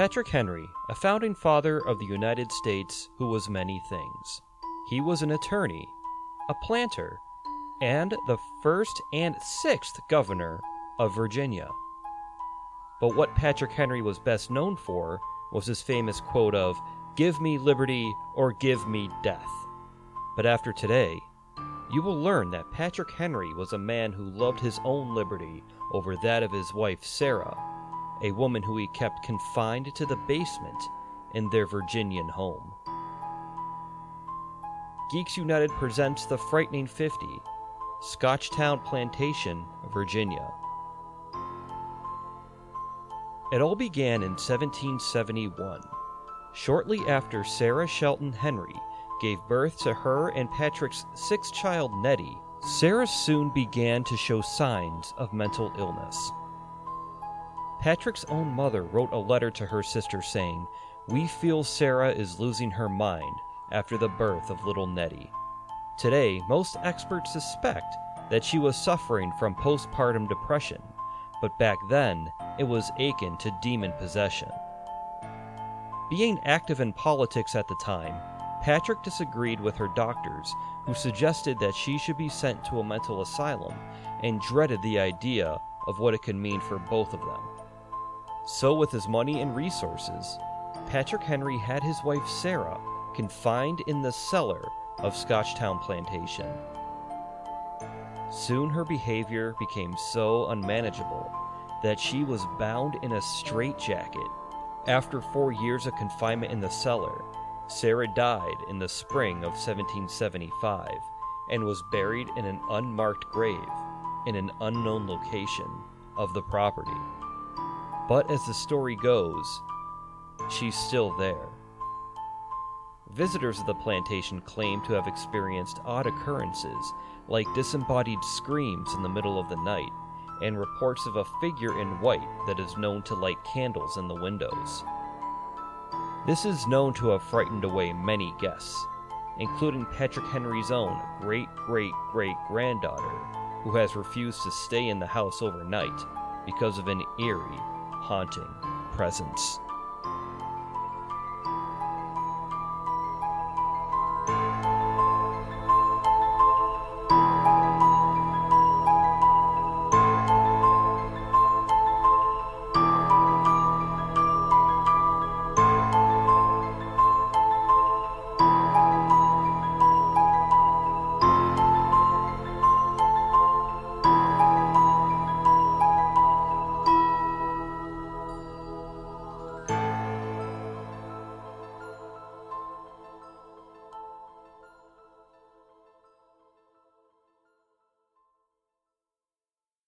Patrick Henry, a founding father of the United States who was many things. He was an attorney, a planter, and the first and sixth governor of Virginia. But what Patrick Henry was best known for was his famous quote of, Give me liberty or give me death. But after today, you will learn that Patrick Henry was a man who loved his own liberty over that of his wife Sarah, a woman who he kept confined to the basement in their Virginian home. Geeks United presents The Frightening 50, Scotchtown Plantation, Virginia. It all began in 1771, shortly after Sarah Shelton Henry gave birth to her and Patrick's sixth child, Nettie. Sarah soon began to show signs of mental illness. Patrick's own mother wrote a letter to her sister saying, We feel Sarah is losing her mind after the birth of little Nettie. Today, most experts suspect that she was suffering from postpartum depression, but back then, it was akin to demon possession. Being active in politics at the time, Patrick disagreed with her doctors, who suggested that she should be sent to a mental asylum and dreaded the idea of what it could mean for both of them. So, with his money and resources, Patrick Henry had his wife Sarah confined in the cellar of Scotchtown Plantation. Soon her behavior became so unmanageable that she was bound in a straitjacket. After four years of confinement in the cellar, Sarah died in the spring of 1775 and was buried in an unmarked grave in an unknown location of the property. But as the story goes, she's still there. Visitors of the plantation claim to have experienced odd occurrences, like disembodied screams in the middle of the night, and reports of a figure in white that is known to light candles in the windows. This is known to have frightened away many guests, including Patrick Henry's own great great great granddaughter, who has refused to stay in the house overnight because of an eerie, haunting presence.